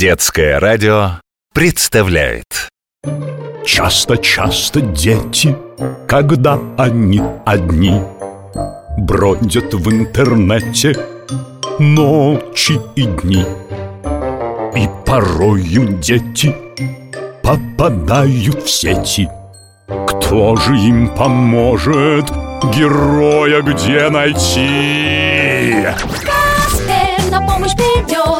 Детское радио представляет. Часто-часто дети, когда они одни Бродят в интернете ночи и дни. И порою дети попадают в сети. Кто же им поможет героя где найти? Каспер на помощь придет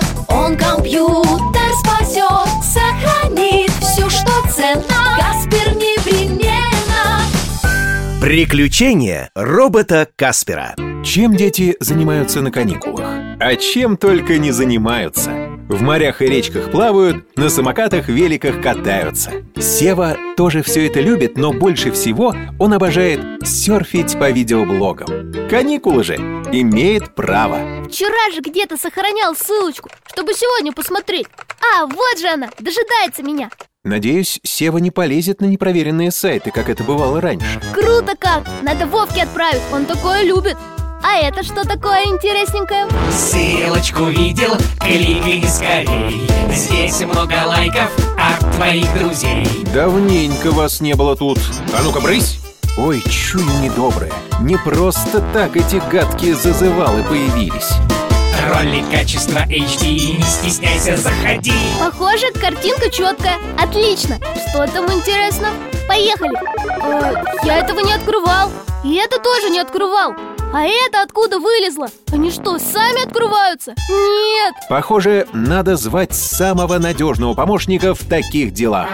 Приключения робота Каспера. Чем дети занимаются на каникулах? А чем только не занимаются. В морях и речках плавают, на самокатах, великах катаются. Сева тоже все это любит, но больше всего он обожает серфить по видеоблогам. Каникулы же имеет право. Вчера же где-то сохранял ссылочку, чтобы сегодня посмотреть. А, вот же она, дожидается меня Надеюсь, Сева не полезет на непроверенные сайты, как это бывало раньше. Круто как! Надо Вовке отправить, он такое любит. А это что такое интересненькое? Ссылочку видел, кликай скорей. Здесь много лайков от твоих друзей. Давненько вас не было тут. А ну-ка, брысь! Ой, чую недоброе. Не просто так эти гадкие зазывалы появились Ролик качества HD, не стесняйся, заходи Похоже, картинка четкая Отлично! Что там интересно? Поехали! Э, я этого не открывал И это тоже не открывал А это откуда вылезло? Они что, сами открываются? Нет! Похоже, надо звать самого надежного помощника в таких делах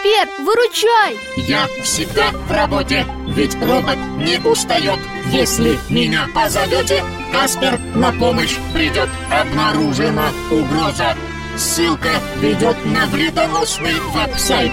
Каспер, выручай! Я всегда в работе, ведь робот не устает. Если меня позовете, Каспер на помощь придет. Обнаружена угроза. Ссылка ведет на вредоносный веб-сайт.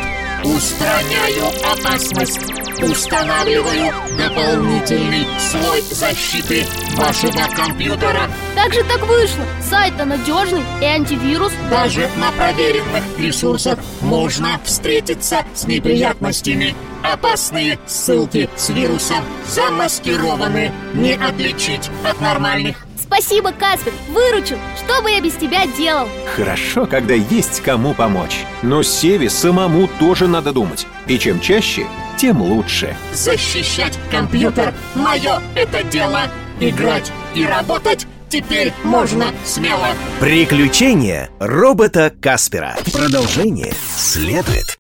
Устраняю опасность. Устанавливаю дополнительный слой защиты вашего компьютера. Как же так вышло? Сайт-то надежный и антивирус Даже на проверенных ресурсах можно встретиться с неприятностями. Опасные ссылки с вирусом замаскированы, не отличить от нормальных. Спасибо, Каспер, выручил Что бы я без тебя делал? Хорошо, когда есть кому помочь Но Севе самому тоже надо думать И чем чаще, тем лучше Защищать компьютер – мое это дело. Играть и работать теперь можно смело. Приключения робота Каспера Продолжение следует